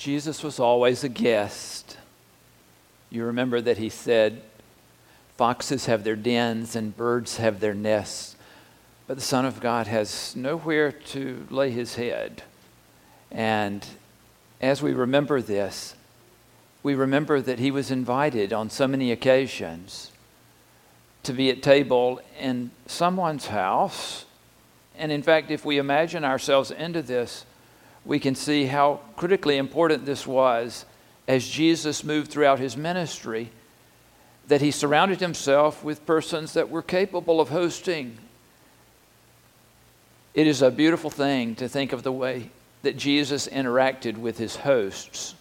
Jesus was always a guest. You remember that he said, Foxes have their dens and birds have their nests, but the Son of God has nowhere to lay his head. And as we remember this, we remember that he was invited on so many occasions to be at table in someone's house. And in fact, if we imagine ourselves into this, we can see how critically important this was as Jesus moved throughout his ministry, that he surrounded himself with persons that were capable of hosting. It is a beautiful thing to think of the way that Jesus interacted with his hosts.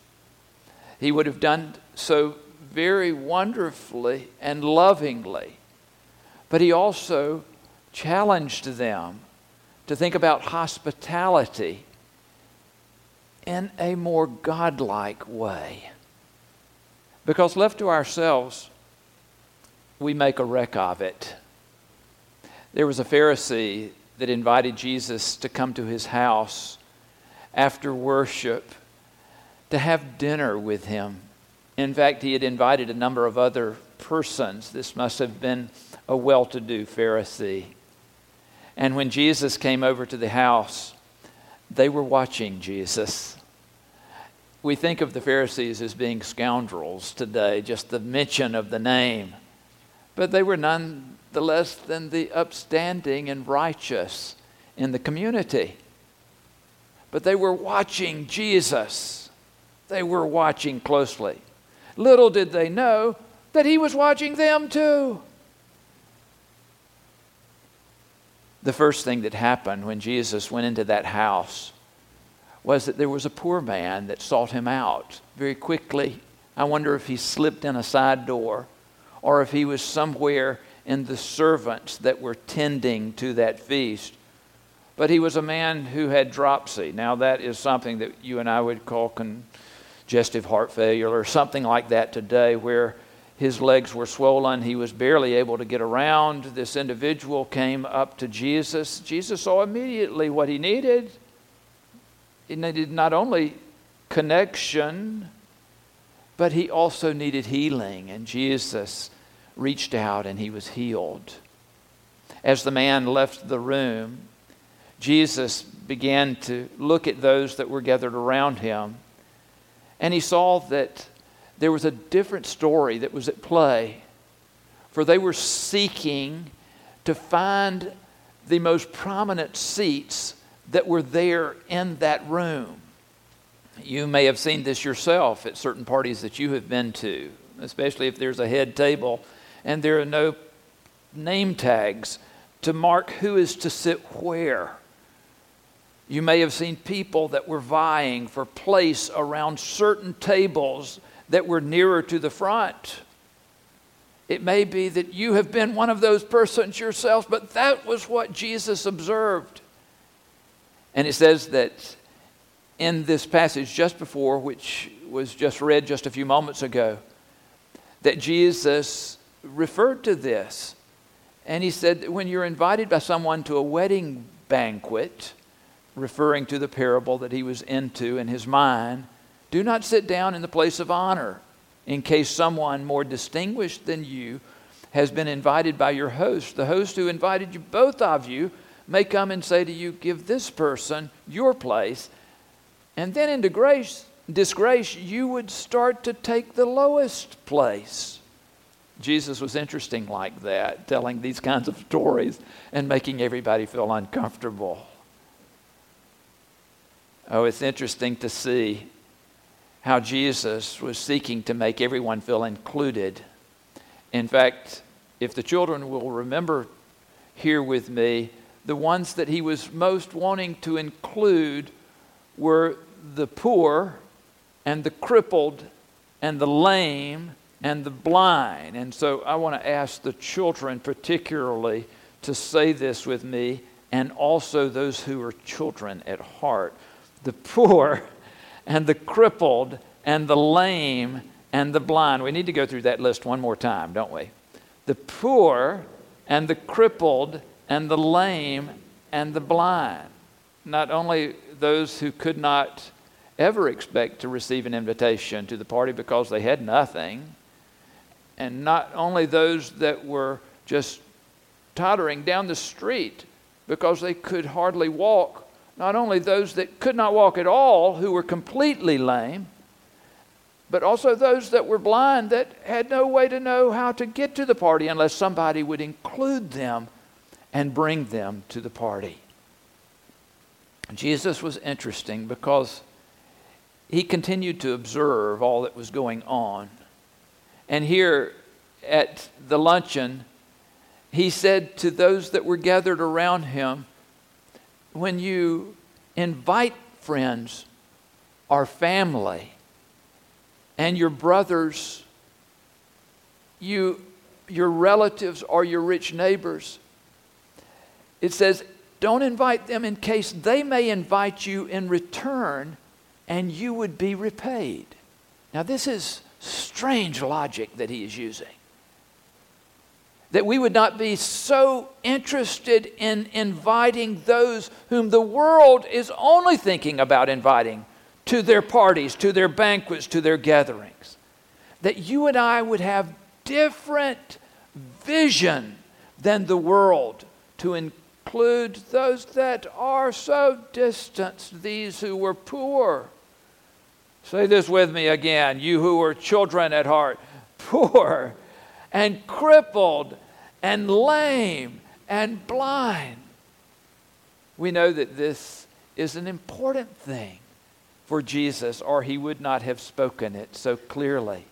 He would have done so very wonderfully and lovingly, but he also challenged them to think about hospitality in a more godlike way. Because left to ourselves, we make a wreck of it. There was a Pharisee that invited Jesus to come to his house after worship to have dinner with him. In fact, he had invited a number of other persons. This must have been a well to do Pharisee. And when Jesus came over to the house, they were watching Jesus. We think of the Pharisees as being scoundrels today, just the mention of the name. But they were none the less than the upstanding and righteous in the community. But they were watching Jesus. They were watching closely. Little did they know that he was watching them too. The first thing that happened when Jesus went into that house was that there was a poor man that sought him out very quickly. I wonder if he slipped in a side door or if he was somewhere in the servants that were tending to that feast. But he was a man who had dropsy. Now, that is something that you and I would call congestive heart failure or something like that today, where his legs were swollen. He was barely able to get around. This individual came up to Jesus. Jesus saw immediately what he needed. He needed not only connection, but he also needed healing. And Jesus reached out and he was healed. As the man left the room, Jesus began to look at those that were gathered around him. And he saw that there was a different story that was at play. For they were seeking to find the most prominent seats that were there in that room. You may have seen this yourself at certain parties that you have been to, especially if there's a head table and there are no name tags to mark who is to sit where. You may have seen people that were vying for place around certain tables that were nearer to the front. It may be that you have been one of those persons yourself, but that was what Jesus observed. And it says that in this passage just before, which was just read just a few moments ago, that Jesus referred to this. And he said that when you're invited by someone to a wedding banquet, referring to the parable that he was into in his mind, do not sit down in the place of honor in case someone more distinguished than you has been invited by your host. The host who invited you, both of you, may come and say to you, Give this person your place. And then in disgrace, disgrace, you would start to take the lowest place. Jesus was interesting like that, telling these kinds of stories and making everybody feel uncomfortable. Oh, it's interesting to see how Jesus was seeking to make everyone feel included. In fact, if the children will remember here with me, the ones that he was most wanting to include were the poor and the crippled and the lame and the blind. And so I want to ask the children, particularly, to say this with me, and also those who are children at heart. The poor and the crippled and the lame and the blind. We need to go through that list one more time, don't we? The poor and the crippled and the lame and the blind. Not only those who could not ever expect to receive an invitation to the party because they had nothing. And not only those that were just tottering down the street because they could hardly walk, not only those that could not walk at all, who were completely lame, but also those that were blind that had no way to know how to get to the party unless somebody would include them and bring them to the party. Jesus was interesting because he continued to observe all that was going on. And here at the luncheon, he said to those that were gathered around him, When you invite friends or family and your brothers, you, your relatives, or your rich neighbors, it says, don't invite them in case they may invite you in return and you would be repaid. Now, this is strange logic that he is using. That we would not be so interested in inviting those whom the world is only thinking about inviting to their parties, to their banquets, to their gatherings. That you and I would have different vision than the world to include those that are so distant, these who were poor Say this with me again. You who are children at heart, poor and crippled and lame and blind. We know that this is an important thing for Jesus, or he would not have spoken it so clearly.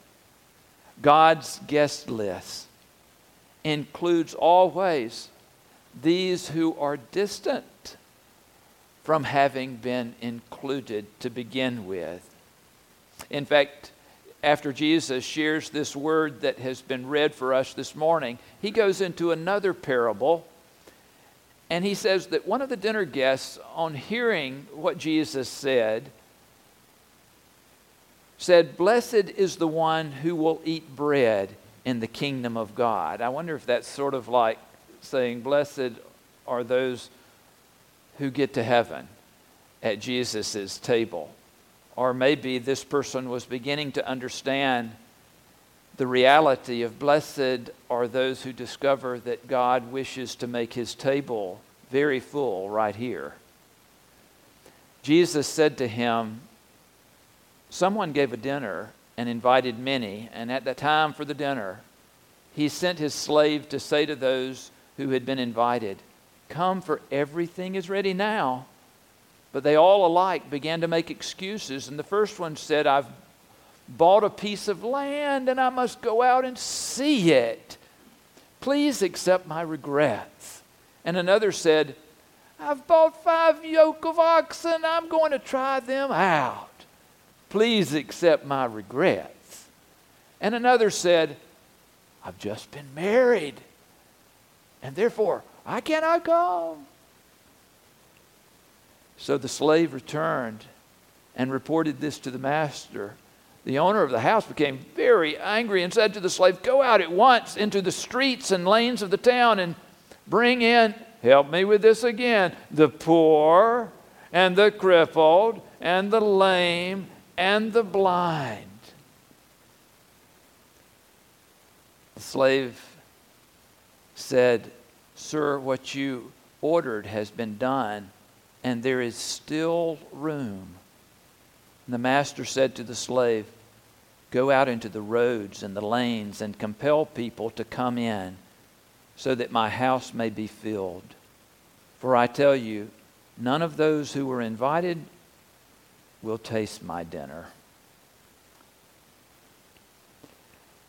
God's guest list includes always these who are distant from having been included to begin with. In fact, after Jesus shares this word that has been read for us this morning, he goes into another parable. And he says that one of the dinner guests, on hearing what Jesus said, said, Blessed is the one who will eat bread in the kingdom of God. I wonder if that's sort of like saying, Blessed are those who get to heaven at Jesus' table. Or maybe this person was beginning to understand the reality of blessed are those who discover that God wishes to make his table very full right here. Jesus said to him, Someone gave a dinner and invited many, and at the time for the dinner, he sent his slave to say to those who had been invited, Come, for everything is ready now. But they all alike began to make excuses. And the first one said, I've bought a piece of land and I must go out and see it. Please accept my regrets. And another said, I've bought five yoke of oxen. I'm going to try them out. Please accept my regrets. And another said, I've just been married. And therefore, I cannot come. So the slave returned and reported this to the master. The owner of the house became very angry and said to the slave, Go out at once into the streets and lanes of the town and bring in, help me with this again, the poor and the crippled and the lame and the blind. The slave said, Sir, what you ordered has been done and there is still room. And the master said to the slave, Go out into the roads and the lanes and compel people to come in, so that my house may be filled. For I tell you, none of those who were invited will taste my dinner.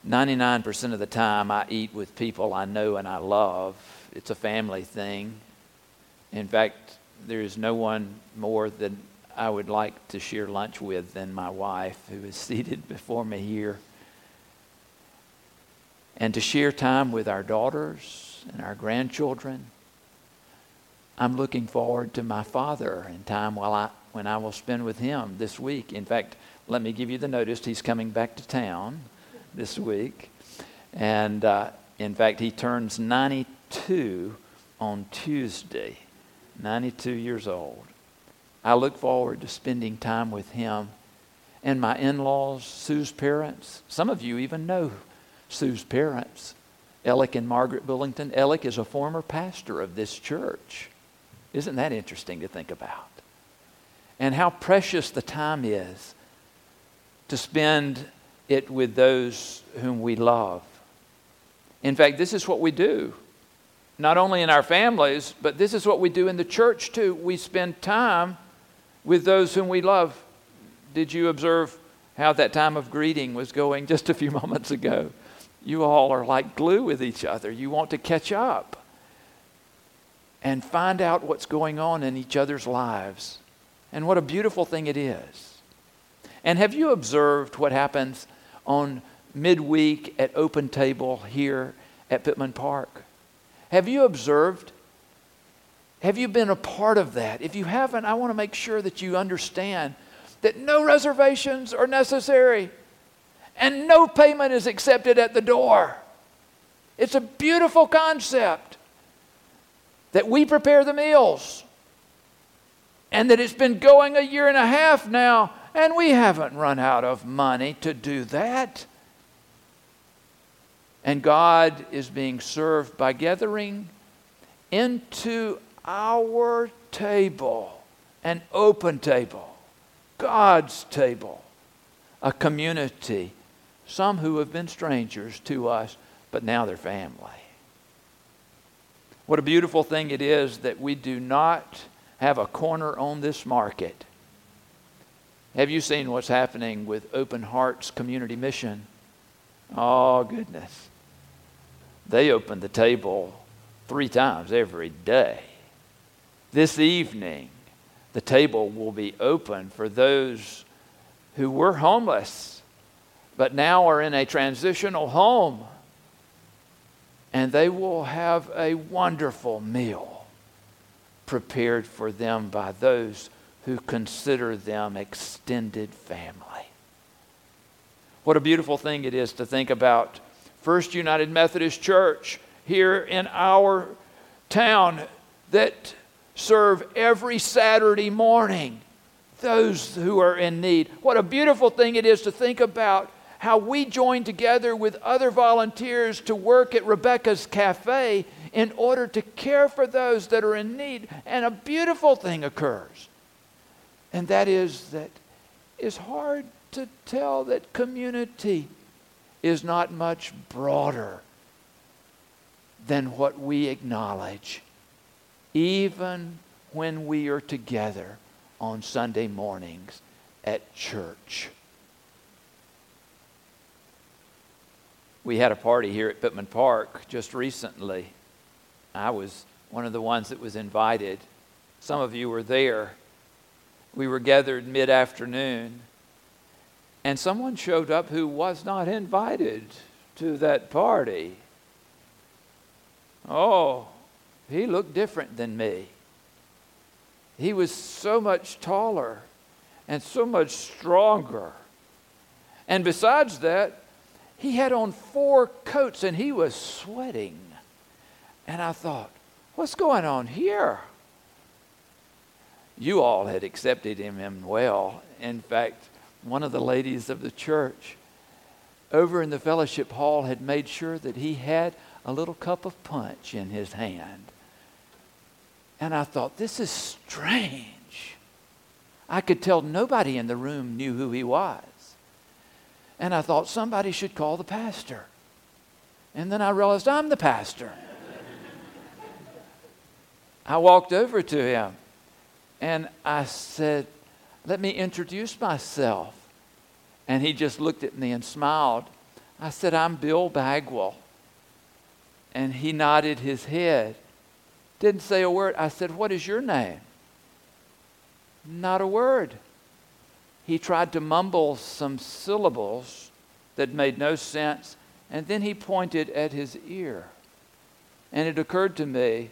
99% of the time, I eat with people I know and I love. It's a family thing. In fact, there is no one more that I would like to share lunch with than my wife, who is seated before me here. And to share time with our daughters and our grandchildren. I'm looking forward to my father and time while I, when I will spend with him this week. In fact, let me give you the notice he's coming back to town this week. And uh, in fact, he turns 92 on Tuesday. 92 years old. I look forward to spending time with him. And my in laws, Sue's parents, some of you even know Sue's parents, Alec and Margaret Bullington. Alec is a former pastor of this church. Isn't that interesting to think about? And how precious the time is to spend it with those whom we love. In fact, this is what we do, not only in our families, but this is what we do in the church too. We spend time with those whom we love. Did you observe how that time of greeting was going just a few moments ago? You all are like glue with each other. You want to catch up and find out what's going on in each other's lives. And what a beautiful thing it is. And have you observed what happens on midweek at Open Table here at Pittman Park? Have you observed? Have you been a part of that? If you haven't, I want to make sure that you understand that no reservations are necessary and no payment is accepted at the door. It's a beautiful concept that we prepare the meals and that it's been going a year and a half now and we haven't run out of money to do that. And God is being served by gathering into our table, an open table, God's table, a community, some who have been strangers to us, but now they're family. What a beautiful thing it is that we do not have a corner on this market have you seen what's happening with Open Hearts Community Mission? Oh, goodness. They open the table three times every day. This evening, the table will be open for those who were homeless but now are in a transitional home. And they will have a wonderful meal prepared for them by those who consider them extended family. What a beautiful thing it is to think about First United Methodist Church here in our town that serve every Saturday morning those who are in need. What a beautiful thing it is to think about how we join together with other volunteers to work at Rebecca's Cafe in order to care for those that are in need. And a beautiful thing occurs and that is that it's hard to tell that community is not much broader than what we acknowledge, even when we are together on Sunday mornings at church. We had a party here at Pittman Park just recently. I was one of the ones that was invited. Some of you were there we were gathered mid afternoon, and someone showed up who was not invited to that party. Oh, he looked different than me. He was so much taller and so much stronger. And besides that, he had on four coats and he was sweating. And I thought, what's going on here? you all had accepted him well. In fact, one of the ladies of the church over in the fellowship hall had made sure that he had a little cup of punch in his hand. And I thought, this is strange. I could tell nobody in the room knew who he was. And I thought somebody should call the pastor. And then I realized I'm the pastor. I walked over to him and I said, Let me introduce myself. And he just looked at me and smiled. I said, I'm Bill Bagwell. And he nodded his head. Didn't say a word. I said, What is your name? Not a word. He tried to mumble some syllables that made no sense, and then he pointed at his ear. And it occurred to me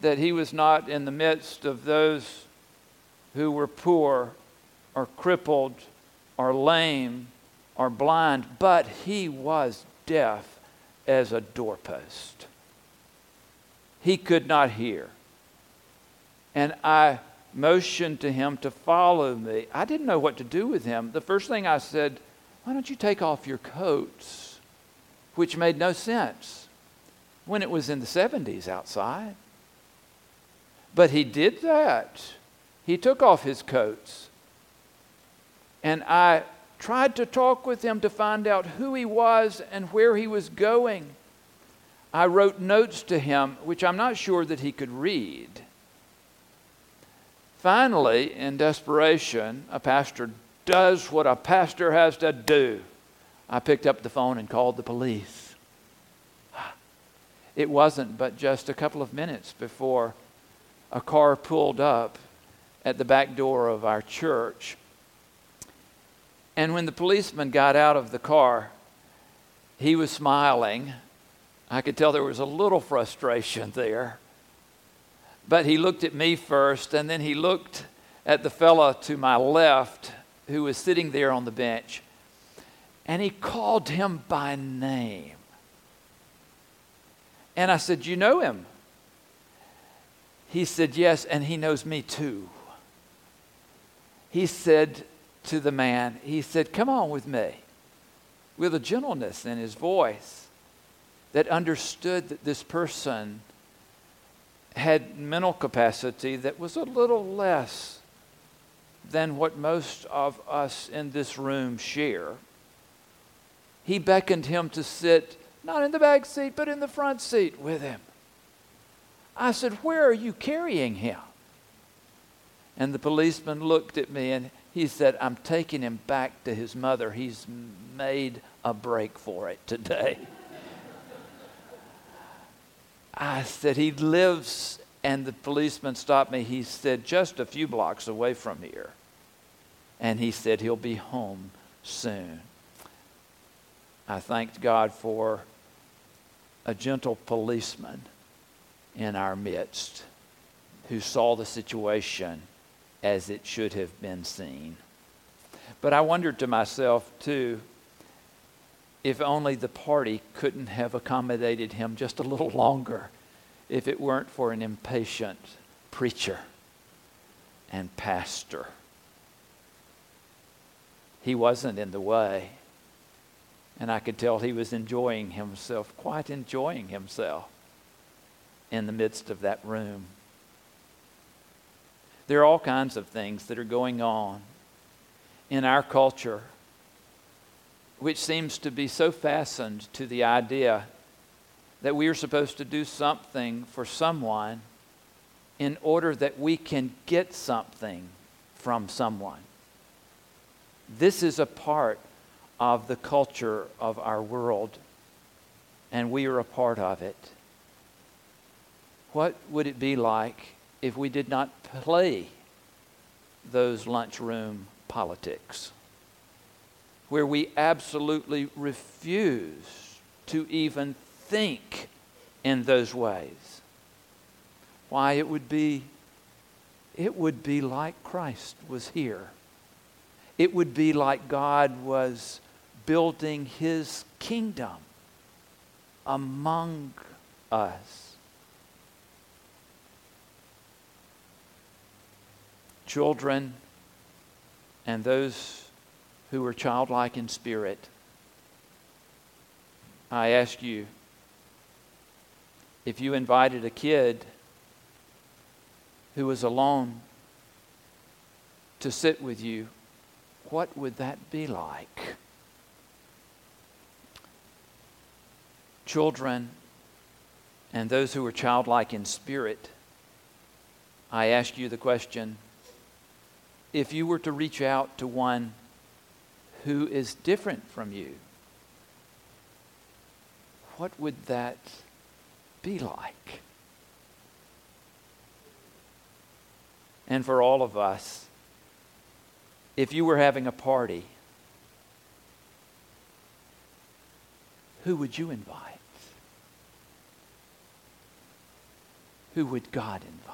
that he was not in the midst of those who were poor or crippled or lame or blind, but he was deaf as a doorpost. He could not hear. And I motioned to him to follow me. I didn't know what to do with him. The first thing I said, Why don't you take off your coats? Which made no sense when it was in the 70s outside. But he did that. He took off his coats. And I tried to talk with him to find out who he was and where he was going. I wrote notes to him, which I'm not sure that he could read. Finally, in desperation, a pastor does what a pastor has to do. I picked up the phone and called the police. It wasn't but just a couple of minutes before a car pulled up at the back door of our church. And when the policeman got out of the car, he was smiling. I could tell there was a little frustration there. But he looked at me first, and then he looked at the fellow to my left who was sitting there on the bench, and he called him by name. And I said, You know him? He said, Yes, and he knows me too. He said to the man, He said, Come on with me, with a gentleness in his voice that understood that this person had mental capacity that was a little less than what most of us in this room share. He beckoned him to sit not in the back seat, but in the front seat with him. I said, Where are you carrying him? And the policeman looked at me and he said, I'm taking him back to his mother. He's made a break for it today. I said, He lives, and the policeman stopped me. He said, Just a few blocks away from here. And he said, He'll be home soon. I thanked God for a gentle policeman in our midst who saw the situation as it should have been seen. But I wondered to myself, too, if only the party couldn't have accommodated him just a little longer if it weren't for an impatient preacher and pastor. He wasn't in the way. And I could tell he was enjoying himself, quite enjoying himself in the midst of that room. There are all kinds of things that are going on in our culture which seems to be so fastened to the idea that we are supposed to do something for someone in order that we can get something from someone. This is a part of the culture of our world, and we are a part of it. What would it be like if we did not play those lunchroom politics? where we absolutely refuse to even think in those ways. Why it would be it would be like Christ was here. It would be like God was building his kingdom among us. Children and those who are childlike in spirit, I ask you if you invited a kid who was alone to sit with you, what would that be like? Children and those who are childlike in spirit, I ask you the question if you were to reach out to one who is different from you, what would that be like? And for all of us, if you were having a party, who would you invite? Who would God invite?